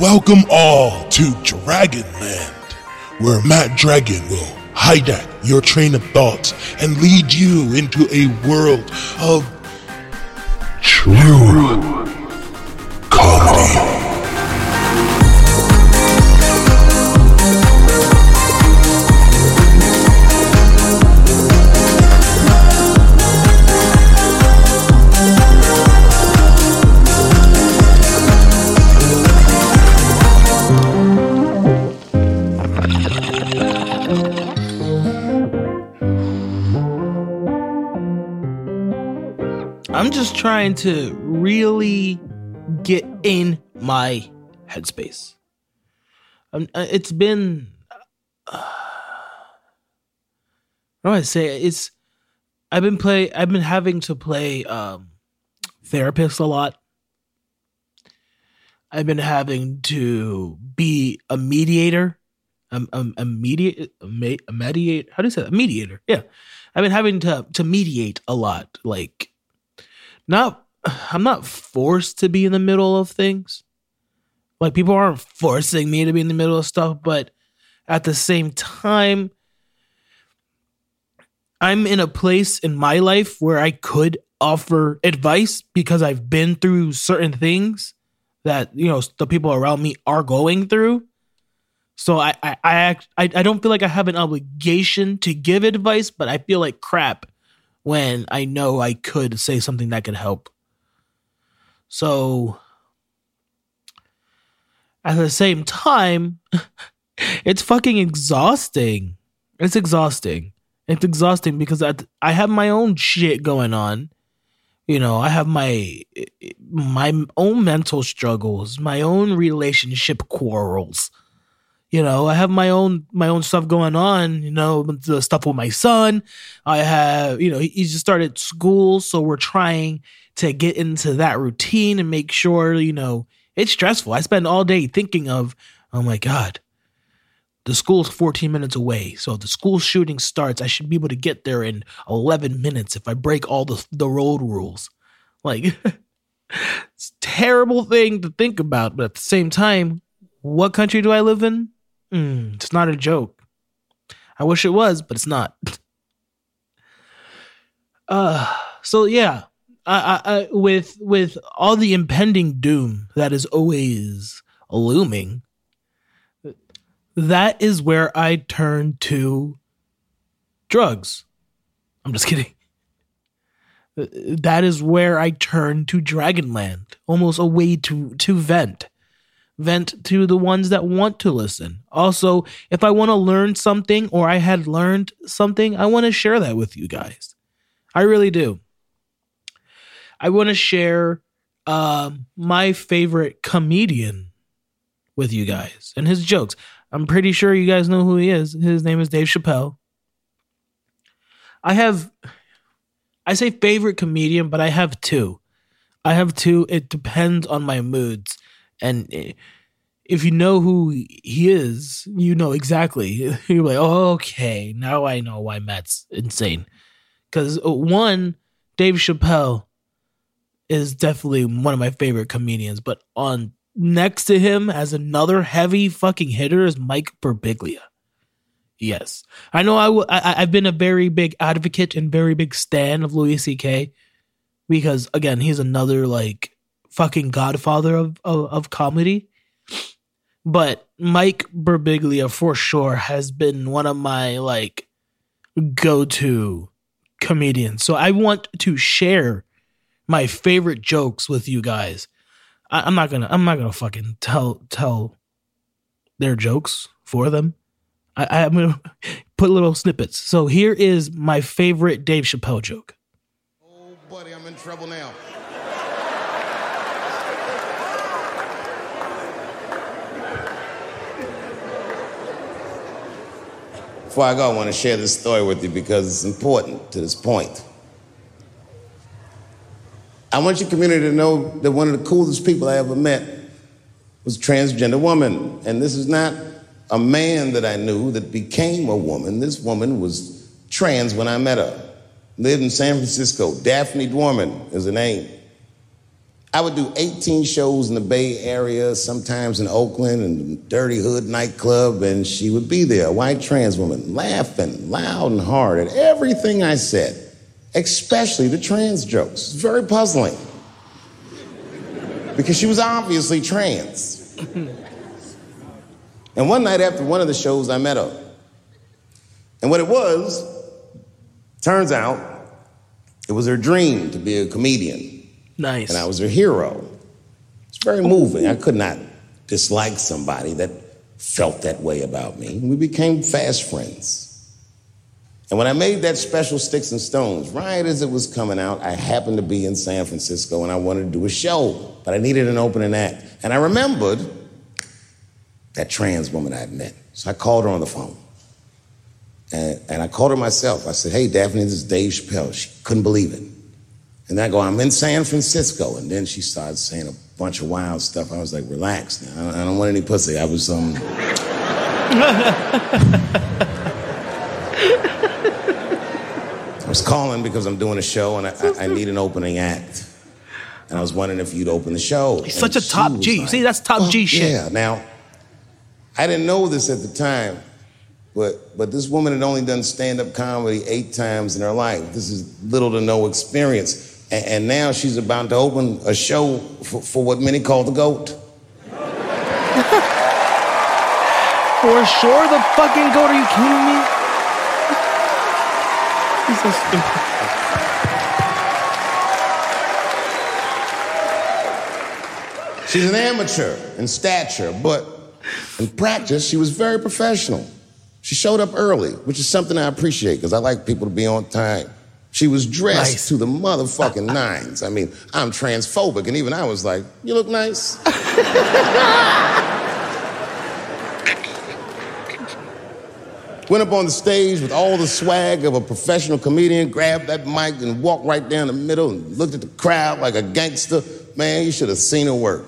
Welcome all to Dragonland, where Matt Dragon will hijack your train of thoughts and lead you into a world of true comedy. Trying to really get in my headspace. Um, uh, it's been, uh, what do I say? It's I've been play. I've been having to play um, therapist a lot. I've been having to be a mediator, a, a, a mediate, a, me- a mediate. How do you say that? A mediator. Yeah, I've been having to to mediate a lot, like not I'm not forced to be in the middle of things. Like people aren't forcing me to be in the middle of stuff, but at the same time I'm in a place in my life where I could offer advice because I've been through certain things that, you know, the people around me are going through. So I I I act, I, I don't feel like I have an obligation to give advice, but I feel like crap when I know I could say something that could help. So at the same time, it's fucking exhausting. It's exhausting. It's exhausting because I, I have my own shit going on. You know, I have my my own mental struggles, my own relationship quarrels you know i have my own my own stuff going on you know the stuff with my son. I have you know he, just started school so we're trying to get into that routine and make sure you know it's stressful. I spend all day thinking of oh my god the school's 14 minutes away. So the school shooting starts. I should be able to get there in 11 minutes if i break all the the road rules. Like it's a terrible thing to think about but at the same time what country do i live in Mm, it's not a joke. I wish it was, but it's not. uh, so yeah, I, I, I, with with all the impending doom that is always looming, that is where I turn to drugs. I'm just kidding. That is where I turn to Dragonland, almost a way to to vent vent to the ones that want to listen. Also, if I want to learn something or I had learned something, I want to share that with you guys. I really do. I want to share uh, my favorite comedian with you guys and his jokes. I'm pretty sure you guys know who he is. His name is Dave Chappelle. I have, I say favorite comedian, but I have two. I have two. It depends on my moods and if you know who he is, you know exactly. You're like, oh, okay, now I know why Matt's insane. Because uh, one, Dave Chappelle is definitely one of my favorite comedians, but on next to him as another heavy fucking hitter is Mike Birbiglia. Yes, I know. I, w- I I've been a very big advocate and very big stan of Louis C.K. because again, he's another like fucking godfather of, of, of comedy. But Mike Birbiglia for sure has been one of my like go to comedians. So I want to share my favorite jokes with you guys. I, I'm not gonna I'm not gonna fucking tell tell their jokes for them. I, I'm gonna put little snippets. So here is my favorite Dave Chappelle joke. Oh, buddy, I'm in trouble now. Before I go, I want to share this story with you because it's important to this point. I want your community to know that one of the coolest people I ever met was a transgender woman. And this is not a man that I knew that became a woman. This woman was trans when I met her. Lived in San Francisco. Daphne Dorman is her name. I would do 18 shows in the Bay Area, sometimes in Oakland and Dirty Hood nightclub, and she would be there, a white trans woman, laughing loud and hard at everything I said, especially the trans jokes. It's very puzzling because she was obviously trans. and one night after one of the shows, I met her. And what it was, turns out, it was her dream to be a comedian. Nice. And I was her hero. It's very moving. I could not dislike somebody that felt that way about me. We became fast friends. And when I made that special Sticks and Stones, right as it was coming out, I happened to be in San Francisco and I wanted to do a show, but I needed an opening act. And I remembered that trans woman I had met. So I called her on the phone. And, and I called her myself. I said, Hey, Daphne, this is Dave Chappelle. She couldn't believe it. And I go, I'm in San Francisco. And then she started saying a bunch of wild stuff. I was like, relax now. I don't want any pussy. I was, um. I was calling because I'm doing a show and I, I, I, need an opening act. And I was wondering if you'd open the show. He's such a top G. Like, See, that's top oh, G shit. Yeah. Now, I didn't know this at the time, but but this woman had only done stand-up comedy eight times in her life. This is little to no experience. And, and now she's about to open a show for, for what many call the GOAT. for sure, the fucking GOAT. Are you kidding me? He's so stupid. She's an amateur in stature, but in practice, she was very professional. She showed up early, which is something I appreciate because I like people to be on time. She was dressed nice. to the motherfucking nines. I mean, I'm transphobic, and even I was like, You look nice. Went up on the stage with all the swag of a professional comedian, grabbed that mic and walked right down the middle and looked at the crowd like a gangster. Man, you should have seen her work.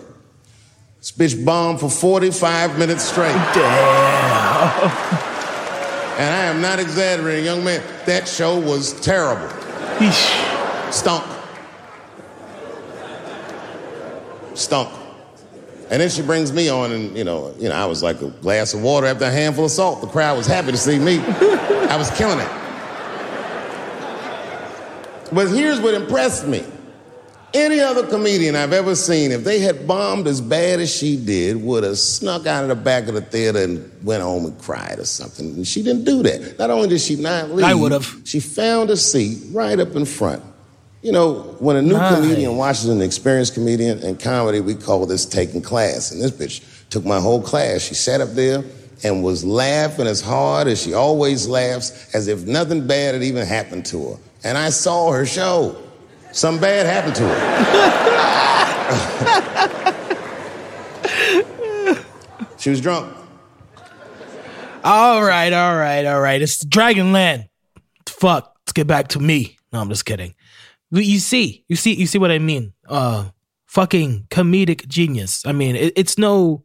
This bitch bombed for 45 minutes straight. Damn. And I am not exaggerating, young man. That show was terrible. Stunk. Stunk. And then she brings me on, and you know, you know, I was like a glass of water after a handful of salt. The crowd was happy to see me. I was killing it. But here's what impressed me. Any other comedian I've ever seen, if they had bombed as bad as she did, would have snuck out of the back of the theater and went home and cried or something. And she didn't do that. Not only did she not leave, I would have. She found a seat right up in front. You know, when a new nice. comedian watches an experienced comedian in comedy, we call this taking class. And this bitch took my whole class. She sat up there and was laughing as hard as she always laughs, as if nothing bad had even happened to her. And I saw her show. Something bad happened to her. she was drunk. All right, all right, all right. It's Dragonland. Fuck. Let's get back to me. No, I'm just kidding. You see, you see, you see what I mean. Uh, fucking comedic genius. I mean, it, it's no,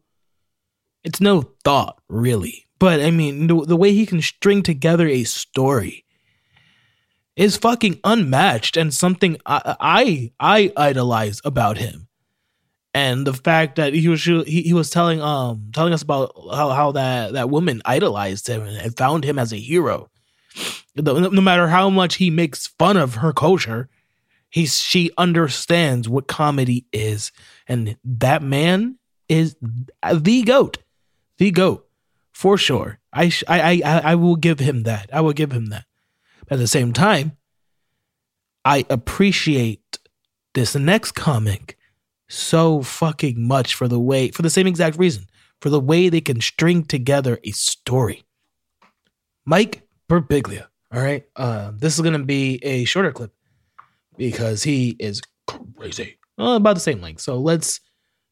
it's no thought really, but I mean, the, the way he can string together a story is fucking unmatched and something I, I I, idolize about him. And the fact that he was he, he was telling um telling us about how, how that that woman idolized him and found him as a hero. No, no matter how much he makes fun of her culture, he's she understands what comedy is, and that man is the goat, the goat for sure. I I I I will give him that. I will give him that. At the same time, I appreciate this next comic so fucking much for the way, for the same exact reason, for the way they can string together a story. Mike Birbiglia. All right. Uh, this is going to be a shorter clip because he is crazy. Well, about the same length. So let's,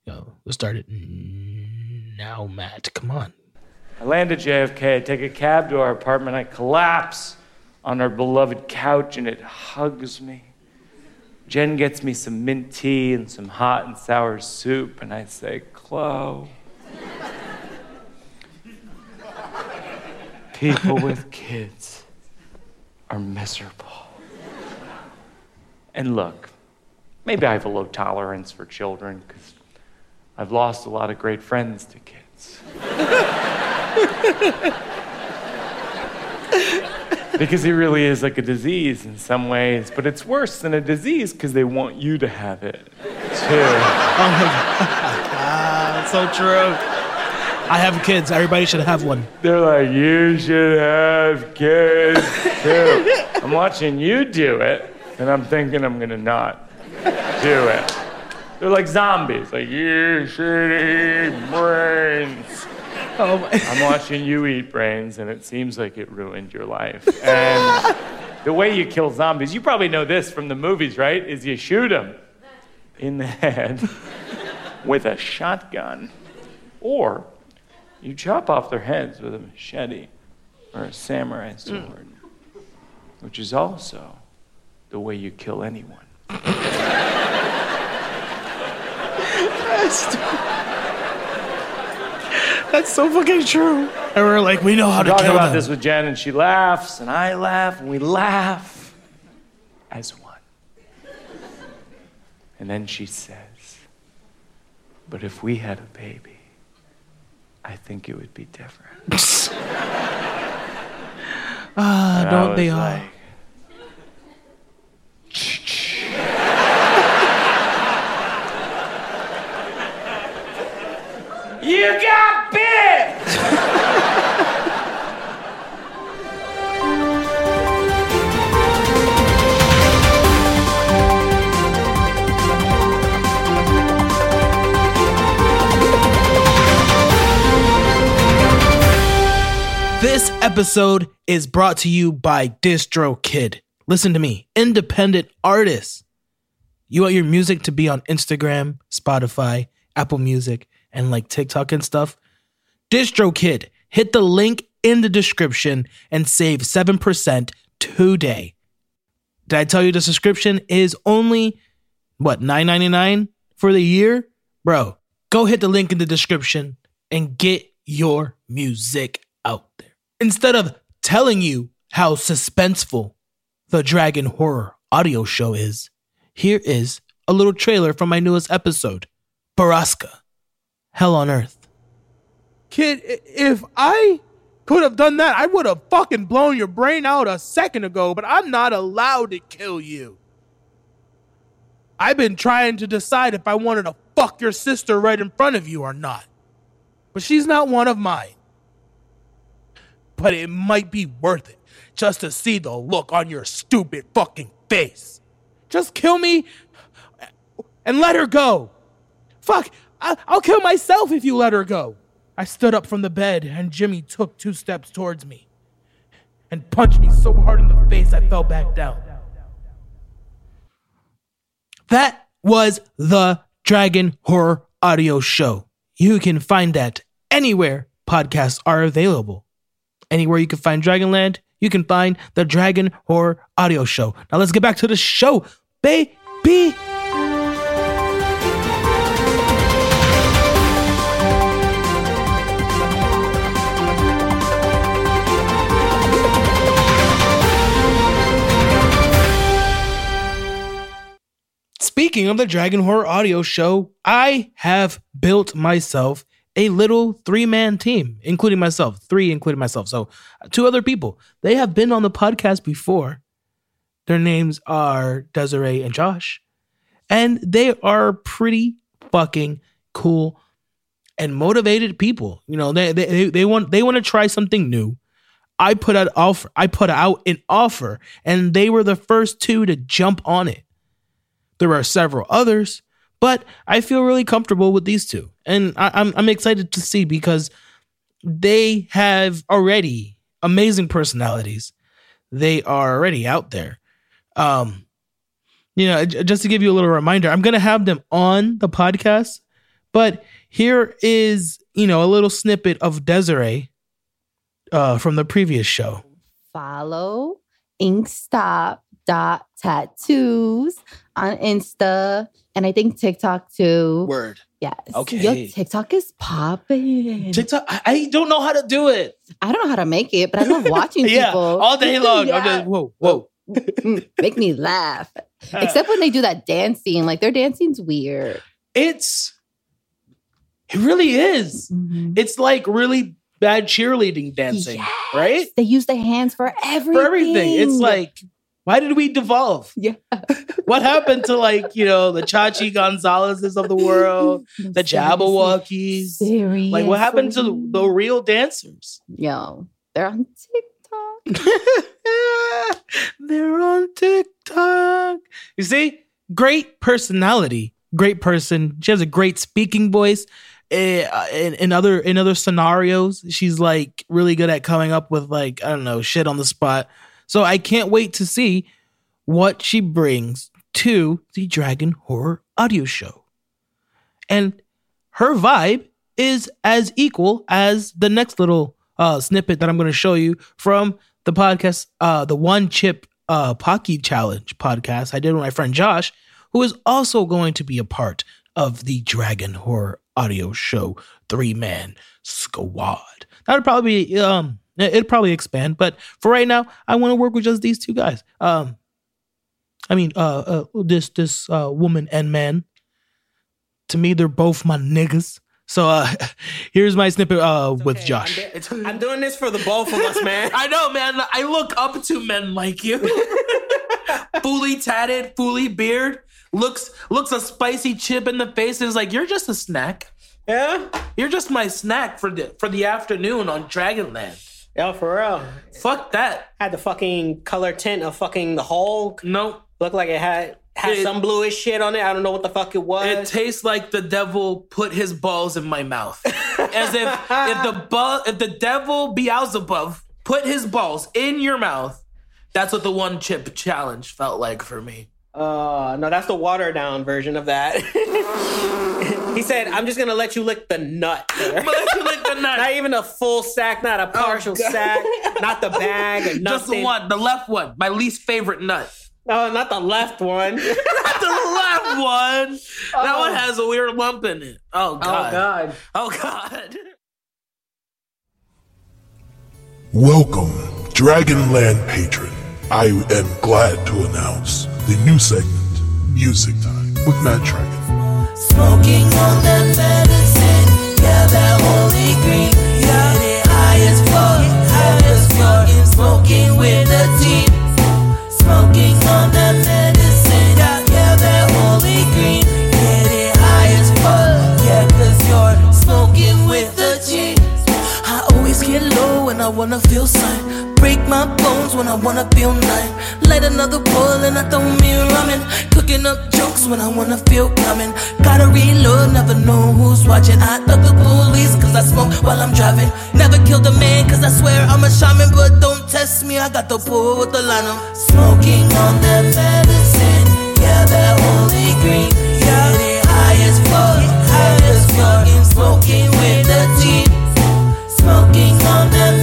you know, let's start it now, Matt. Come on. I land at JFK. I take a cab to our apartment. I collapse on our beloved couch and it hugs me. Jen gets me some mint tea and some hot and sour soup, and I say, Chloe. People with kids are miserable. And look, maybe I have a low tolerance for children because I've lost a lot of great friends to kids. because it really is like a disease in some ways, but it's worse than a disease because they want you to have it too. Oh my god, so true. I have kids. Everybody should have one. They're like, you should have kids too. I'm watching you do it, and I'm thinking I'm gonna not do it. They're like zombies, like, you should eat brains. Oh my. I'm watching you eat brains, and it seems like it ruined your life. And the way you kill zombies, you probably know this from the movies, right? Is you shoot them in the head with a shotgun, or you chop off their heads with a machete or a samurai mm. sword, which is also the way you kill anyone. That's so fucking true. And we're like, we know how to talking kill about them. this with Jen, and she laughs, and I laugh, and we laugh as one. And then she says, But if we had a baby, I think it would be different. Ah, And don't they all? like, You got episode is brought to you by DistroKid. Listen to me, independent artists. You want your music to be on Instagram, Spotify, Apple Music, and like TikTok and stuff? DistroKid. Hit the link in the description and save 7% today. Did I tell you the subscription is only what, $9.99 for the year? Bro, go hit the link in the description and get your music. Instead of telling you how suspenseful the Dragon Horror audio show is, here is a little trailer from my newest episode, Baraska, Hell on Earth. Kid, if I could have done that, I would have fucking blown your brain out a second ago, but I'm not allowed to kill you. I've been trying to decide if I wanted to fuck your sister right in front of you or not. But she's not one of mine. But it might be worth it just to see the look on your stupid fucking face. Just kill me and let her go. Fuck, I- I'll kill myself if you let her go. I stood up from the bed and Jimmy took two steps towards me and punched me so hard in the face I fell back down. That was the Dragon Horror Audio Show. You can find that anywhere podcasts are available. Anywhere you can find Dragonland, you can find the Dragon Horror Audio Show. Now let's get back to the show, baby. Speaking of the Dragon Horror Audio Show, I have built myself a little three man team, including myself, three, including myself. So, two other people. They have been on the podcast before. Their names are Desiree and Josh, and they are pretty fucking cool and motivated people. You know, they they they want they want to try something new. I put out offer. I put out an offer, and they were the first two to jump on it. There are several others, but I feel really comfortable with these two, and I, I'm I'm excited to see because they have already amazing personalities. They are already out there. Um, you know, just to give you a little reminder, I'm gonna have them on the podcast, but here is you know a little snippet of Desiree uh, from the previous show. follow inkstop dot tattoos on Insta and I think TikTok too. Word. Yes. Okay. Your TikTok is popping. TikTok. I, I don't know how to do it. I don't know how to make it, but I love watching yeah, people. all day long. I'm Yeah. just whoa, whoa, Make me laugh. Except when they do that dancing. Like their dancing's weird. It's it really is. Mhm. It's like really bad cheerleading dancing, Yes. right? They use their hands for everything. For everything. It's like, why did we devolve? yeah. What happened to like, you know, the Chachi Gonzales's of the world, the Jabbawockeez? Seriously. Like what happened to the, real dancers? Yo, they're on TikTok. They're on TikTok. You see, great personality, great person. She has a great speaking voice. Eh, uh, In, in other in other scenarios, she's like really good at coming up with like I don't know shit on the spot. So I can't wait to see what she brings to the Dragon Horror Audio Show. And her vibe is as equal as the next little uh, snippet that I'm going to show you from the podcast, uh, the One Chip uh, Pocky Challenge podcast I did with my friend Josh, who is also going to be a part of the Dragon Horror Audio Show three man squad. That would probably be um, it- it'd probably expand, but for right now, I want to work with just these two guys. Um, I mean, uh, uh this this uh woman and man. To me, they're both my niggas. So uh here's my snippet uh with Josh. I'm, do- I'm doing this for the both of us, man. I know, man. I look up to men like you. fully tatted, fully beard, looks looks a spicy chip in the face is like, "You're just a snack. yeah, You're just my snack for the for the afternoon on Dragonland." Yo, for real. Fuck that. Had the fucking color tint of fucking the Hulk. Nope. Looked like it had had It- some bluish shit on it. I don't know what the fuck it was. It tastes like the devil put his balls in my mouth. As if if the bu- if the devil Beelzebub put his balls in your mouth, that's what the one chip challenge felt like for me. Uh, no, that's the watered down version of that. he said, "I'm just gonna let you lick the nut." But let you lick the nut. not even a full sack, not a oh, partial God. sack, not the bag, or Just the one, the left one, my least favorite nut. No, not the left one. Not the left one. That Oh. one has a weird lump in it. Oh oh god. God. Oh god. Welcome, Dragonland patron. I am glad to announce the new segment, Music Time, with Matt Dragon. Smoking on that medicine, yeah, that holy green. Yeah, it high as fuck, high as fuck. Smoking with the team. Smoking on that medicine, yeah, yeah, that holy green. Get it high as fuck, yeah, cause you're smoking with the G. I always get low I wanna feel something. Break my bones when I wanna feel nine. Light another bowl and I throw me ramen. Cooking up jokes when I wanna feel coming. Gotta reload, never know who's watching. I love the police cause I smoke while I'm driving. Never killed a man cause I swear I'm a shaman. But don't test me, I got the pull with the line. Smoking on that medicine. Yeah, that holy green. Yeah, it high as fuck, high as fuck. Smoking with the team. Smoking on that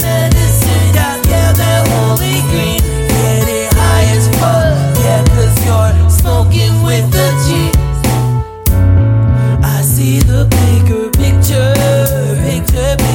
see the bigger picture, picture, bigger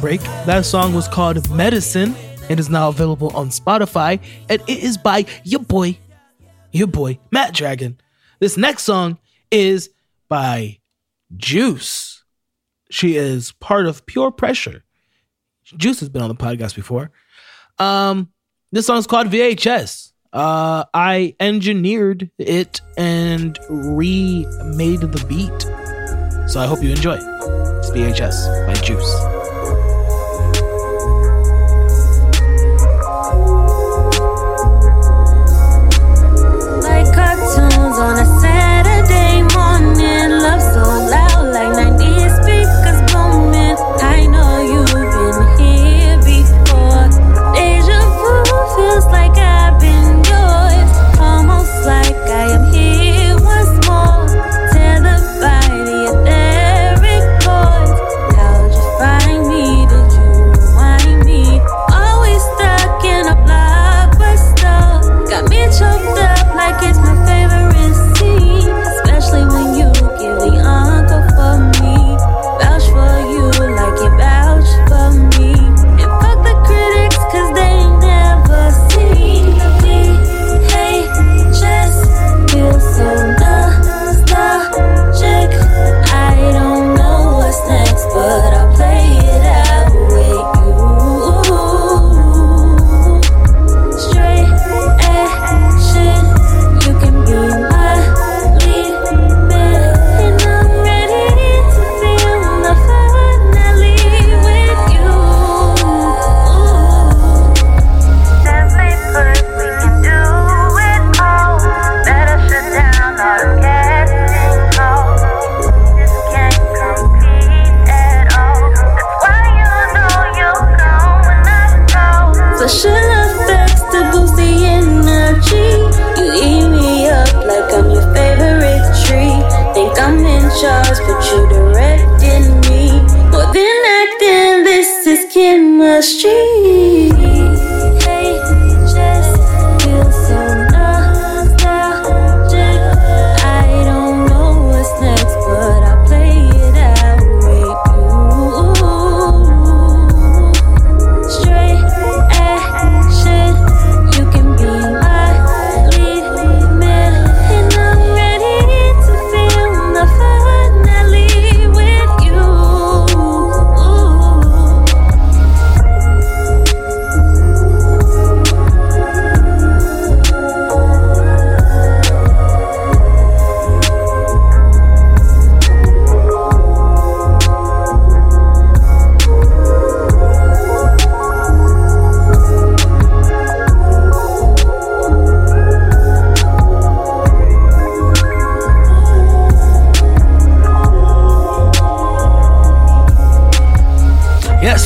break. That song was called Medicine. and is now available on Spotify, and it is by your boy, your boy, Matt Dragon. This next song is by Juice. She is part of Pure Pressure. Juice has been on the podcast before. Um, this song is called VHS. Uh, I engineered it and remade the beat. So I hope you enjoy. It's VHS by Juice. Special effects to boost the energy. You eat me up like I'm your favorite tree. Think I'm in charge, but you directing me. More than acting, this is chemistry.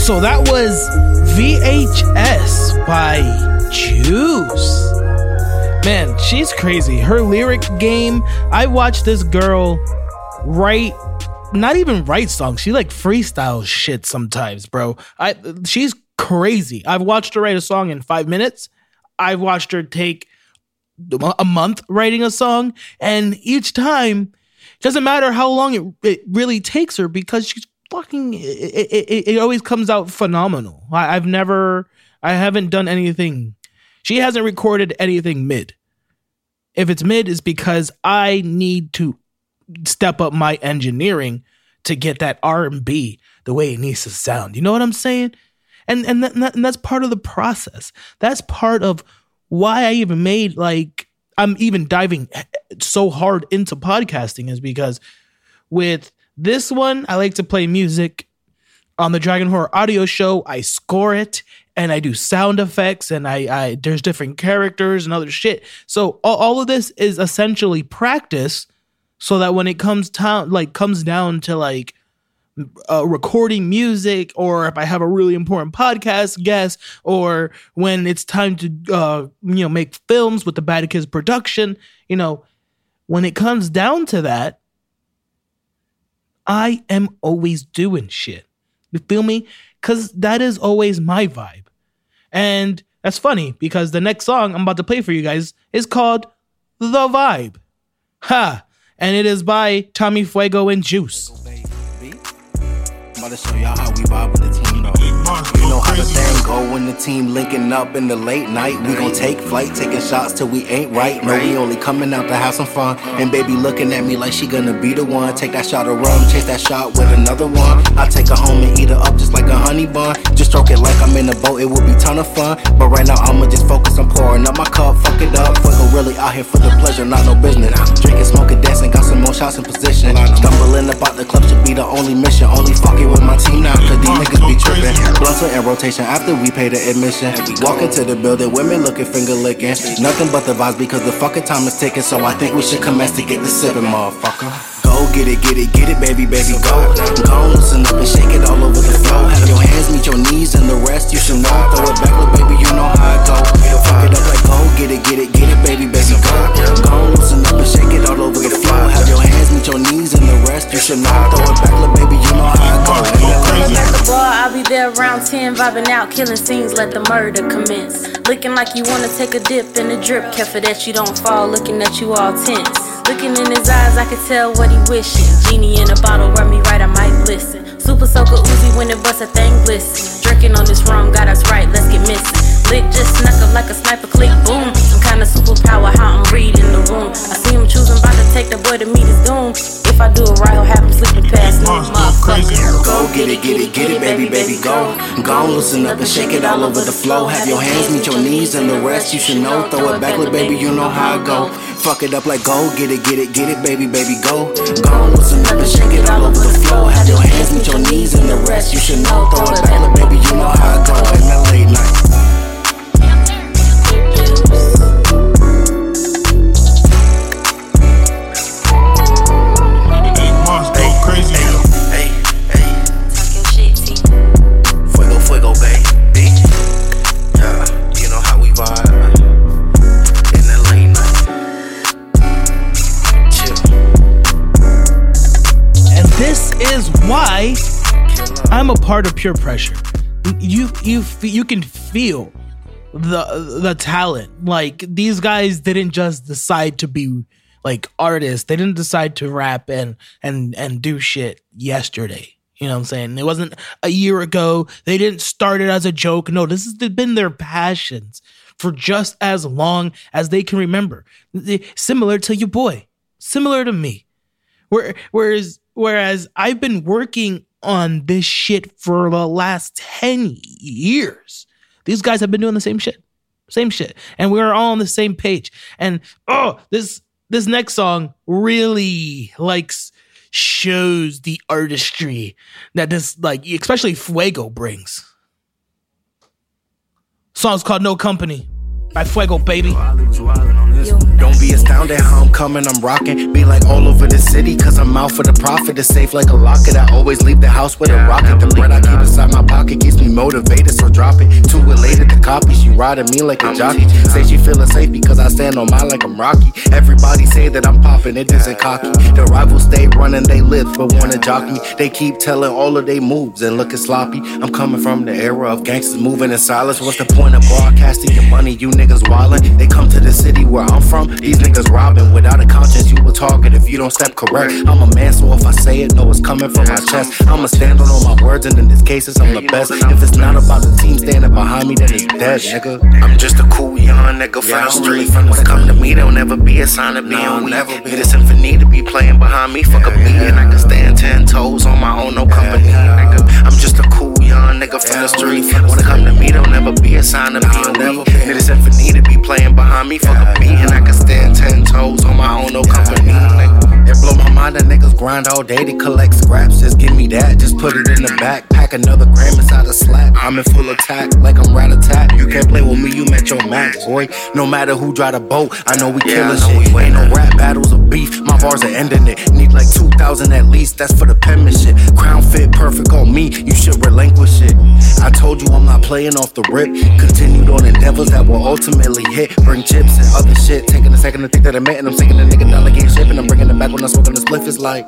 So that was VHS by Juice. Man, she's crazy. Her lyric game, I watched this girl write not even write songs. She like freestyle shit sometimes, bro. I she's crazy. I've watched her write a song in 5 minutes. I've watched her take a month writing a song and each time doesn't matter how long it, it really takes her because she's fucking it, it, it, always comes out phenomenal. I, i've never i haven't done anything. She hasn't recorded anything mid. If it's mid it's because i need to step up my engineering to get that r&b the way it needs to sound. You know what i'm saying? And and, and that's part of the process. That's part of why i even made like i'm even diving so hard into podcasting is because with this one, I like to play music on the Dragon Horror audio show. I score it and I do sound effects and I, I there's different characters and other shit. So all, all of this is essentially practice so that when it comes down like comes down to like uh, recording music or if I have a really important podcast guest or when it's time to uh, you know make films with the Bad Kids production, you know, when it comes down to that, I am always doing shit. You feel me? Cause that is always my vibe. And that's funny because the next song I'm about to play for you guys is called The Vibe. Ha! And it is by Tommy Fuego and Juice. When the team linking up in the late night. We gon' take flight, taking shots till we ain't right. No, we only coming out to have some fun. And baby looking at me like she gonna be the one. Take that shot of rum, chase that shot with another one. I take her home and eat her up just like a honey bun. Just stroke it like I'm in a boat, it would be ton of fun. But right now I'ma just focus on pouring up my cup, fuck it up. Fuego really out here for the pleasure, not no business. Drinking, smoking, dancing, got some more shots in position. Stumbling about the club should be the only mission. Only fucking with my team now, cause these niggas be tripping. Blunts in rotation after we pay the admission. Walk into the building, women looking, finger licking. Nothing but the vibes because the fucking time is ticking. So I think we should commence to get the sipping, motherfucker. Go get it, get it, get it, baby, baby, go. Go loosen up and shake it all over the floor. Have your hands meet your knees and the rest you should know. Throw it back, look, baby, you know how it go. Fuck it up like go, get it, get it, get it, baby, baby, go. Go loosen up and shake it all over the floor. Have your hands meet your knees and the rest you should know. Throw it back, look, baby, you know how it go. There around 10, vibing out, killing scenes, let the murder commence. Looking like you wanna take a dip in the drip, careful that you don't fall, looking at you all tense. Looking in his eyes, I could tell what he wishing. Genie in a bottle, rub me right, I might listen. Super soaker Uzi when it bust a thing glisten. Drinking on this rum, got us right, let's get missing. Lick just snuck up like a sniper, click boom. Some kind of superpower, how I'm reading the room. I see him choosing, about to take the boy to meet his doom. If I do it right, he'll have him sleeping past me, motherfucker. Go get it, get it, get it, baby, baby, go. Go loosen up and shake it all over the flow. Have your hands meet your knees and the rest you should know. Throw it back, look, baby, you know how I go. Fuck it up like go, get it, get it, get it, baby, baby, go. Go loosen up and shake it all over the flow. Have your hands meet your knees and the rest you should know. Throw it back, look, baby, you know how I go. In the late night. Part of Pure Pressure. You you you can feel the the talent. Like these guys didn't just decide to be like artists. They didn't decide to rap and and and do shit yesterday. You know what I'm saying? It wasn't a year ago. They didn't start it as a joke. No, this has been their passions for just as long as they can remember. Similar to your boy, similar to me. Where, whereas, whereas I've been working on this shit for the last 10 years. These guys have been doing the same shit. Same shit. And we're all on the same page. And oh, this this next song really likes shows the artistry that this like especially Fuego brings. Song's called No Company by Fuego, baby. Don't be astounded how I'm coming, I'm rocking. Be like all over the city, cause I'm out for the profit. It's safe like a locket. I always leave the house with a rocket. The bread I keep inside my pocket keeps me motivated, so drop it. Too elated to copy. She riding me like a jockey. Say she feeling safe because I stand on mine like I'm Rocky. Everybody say that I'm popping, it isn't cocky. The rivals stay running, they live, but wanna jock me. They keep telling all of they moves and looking sloppy. I'm coming from the era of gangsters moving in silence. What's the point of broadcasting your money? You niggas wildin'. They come to the city where I'm from. These niggas robbing without a conscience. You a target if you don't step correct. I'm a man, so if I say it, know it's coming from my chest. I'ma stand on all my words, and in this case, it's I'm the best. If it's not about the team standing behind me, then it's dead, nigga. I'm just a cool young nigga from the street. When it come to me, there'll never be a sign of being weak. Hit a symphony to be playing behind me. Fuck a beat, and I can stand ten toes on my own, no company, nigga. I'm just a cool young nigga from the street. When it come to me, there'll never be a sign of being weak. Hit a symphony to be playing behind me. Fuck a no company, grind all day to collect scraps. Just give me that, just put it in the back. Pack another gram inside a slap. I'm in full attack, like I'm rat attack. You can't play with me, you met your match, boy. No matter who drive the boat, I know we killin' shit. Ain't no rap battles or beef, my bars are ending it. Need like 2,000 at least, that's for the penmanship. Crown fit perfect on me, you should relinquish it. I told you I'm not playing off the rip. Continued on endeavors that will ultimately hit. Bring chips and other shit. Taking a second to think that I met, and I'm taking a nigga down like ain't shipping. I'm bringing it back when I'm smoking the spliff. It's like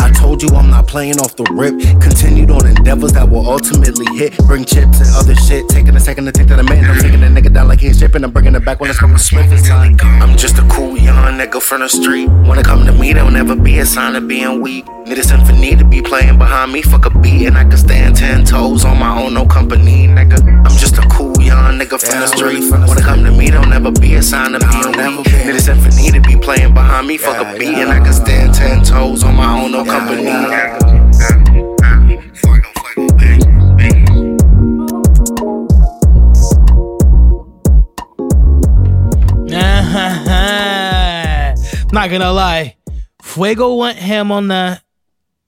I told you I'm not playing off the rip. Continued on endeavors that will ultimately hit. Bring chips and other shit. Taking a second to think that I met, and I'm taking a nigga down like he's shipping. I'm bringing it back when it's with Smith is time. I'm just a cool young nigga from the street. It come to me, there'll never be a sign of being weak. Need a symphony to be playing behind me, fuck a beat, and I can stand ten toes on my own, no company, nigga. I'm just nigga from the street. When it come to me, there'll never be a sign of being weak. Need a symphony to be playing behind me, fuck a beat, and I can stand ten toes on my own, no company, nigga. Not gonna lie, Fuego went ham on that.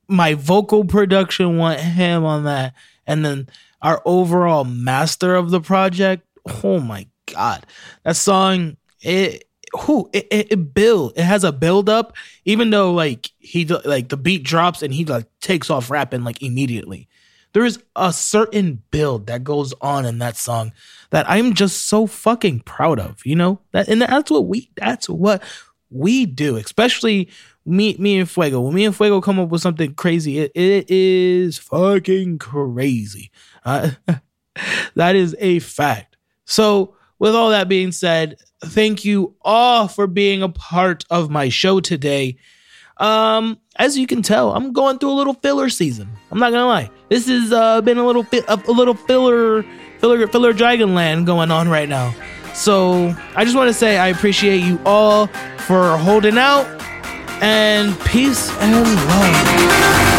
My vocal production went ham on that, and then our overall master of the project. Oh my god, that song! It who it, it, it build. It has a build up, even though like he like the beat drops and he like takes off rapping like immediately. There is a certain build that goes on in that song that I'm just so fucking proud of, you know? That and that's what we that's what we do, especially me me and Fuego. When me and Fuego come up with something crazy, it, it is fucking crazy. Uh, that is a fact. So, with all that being said, thank you all for being a part of my show today. Um, as you can tell, I'm going through a little filler season. I'm not gonna lie. This has uh, been a little of a little filler, filler, filler Dragonland going on right now. So I just want to say I appreciate you all for holding out, and peace and love.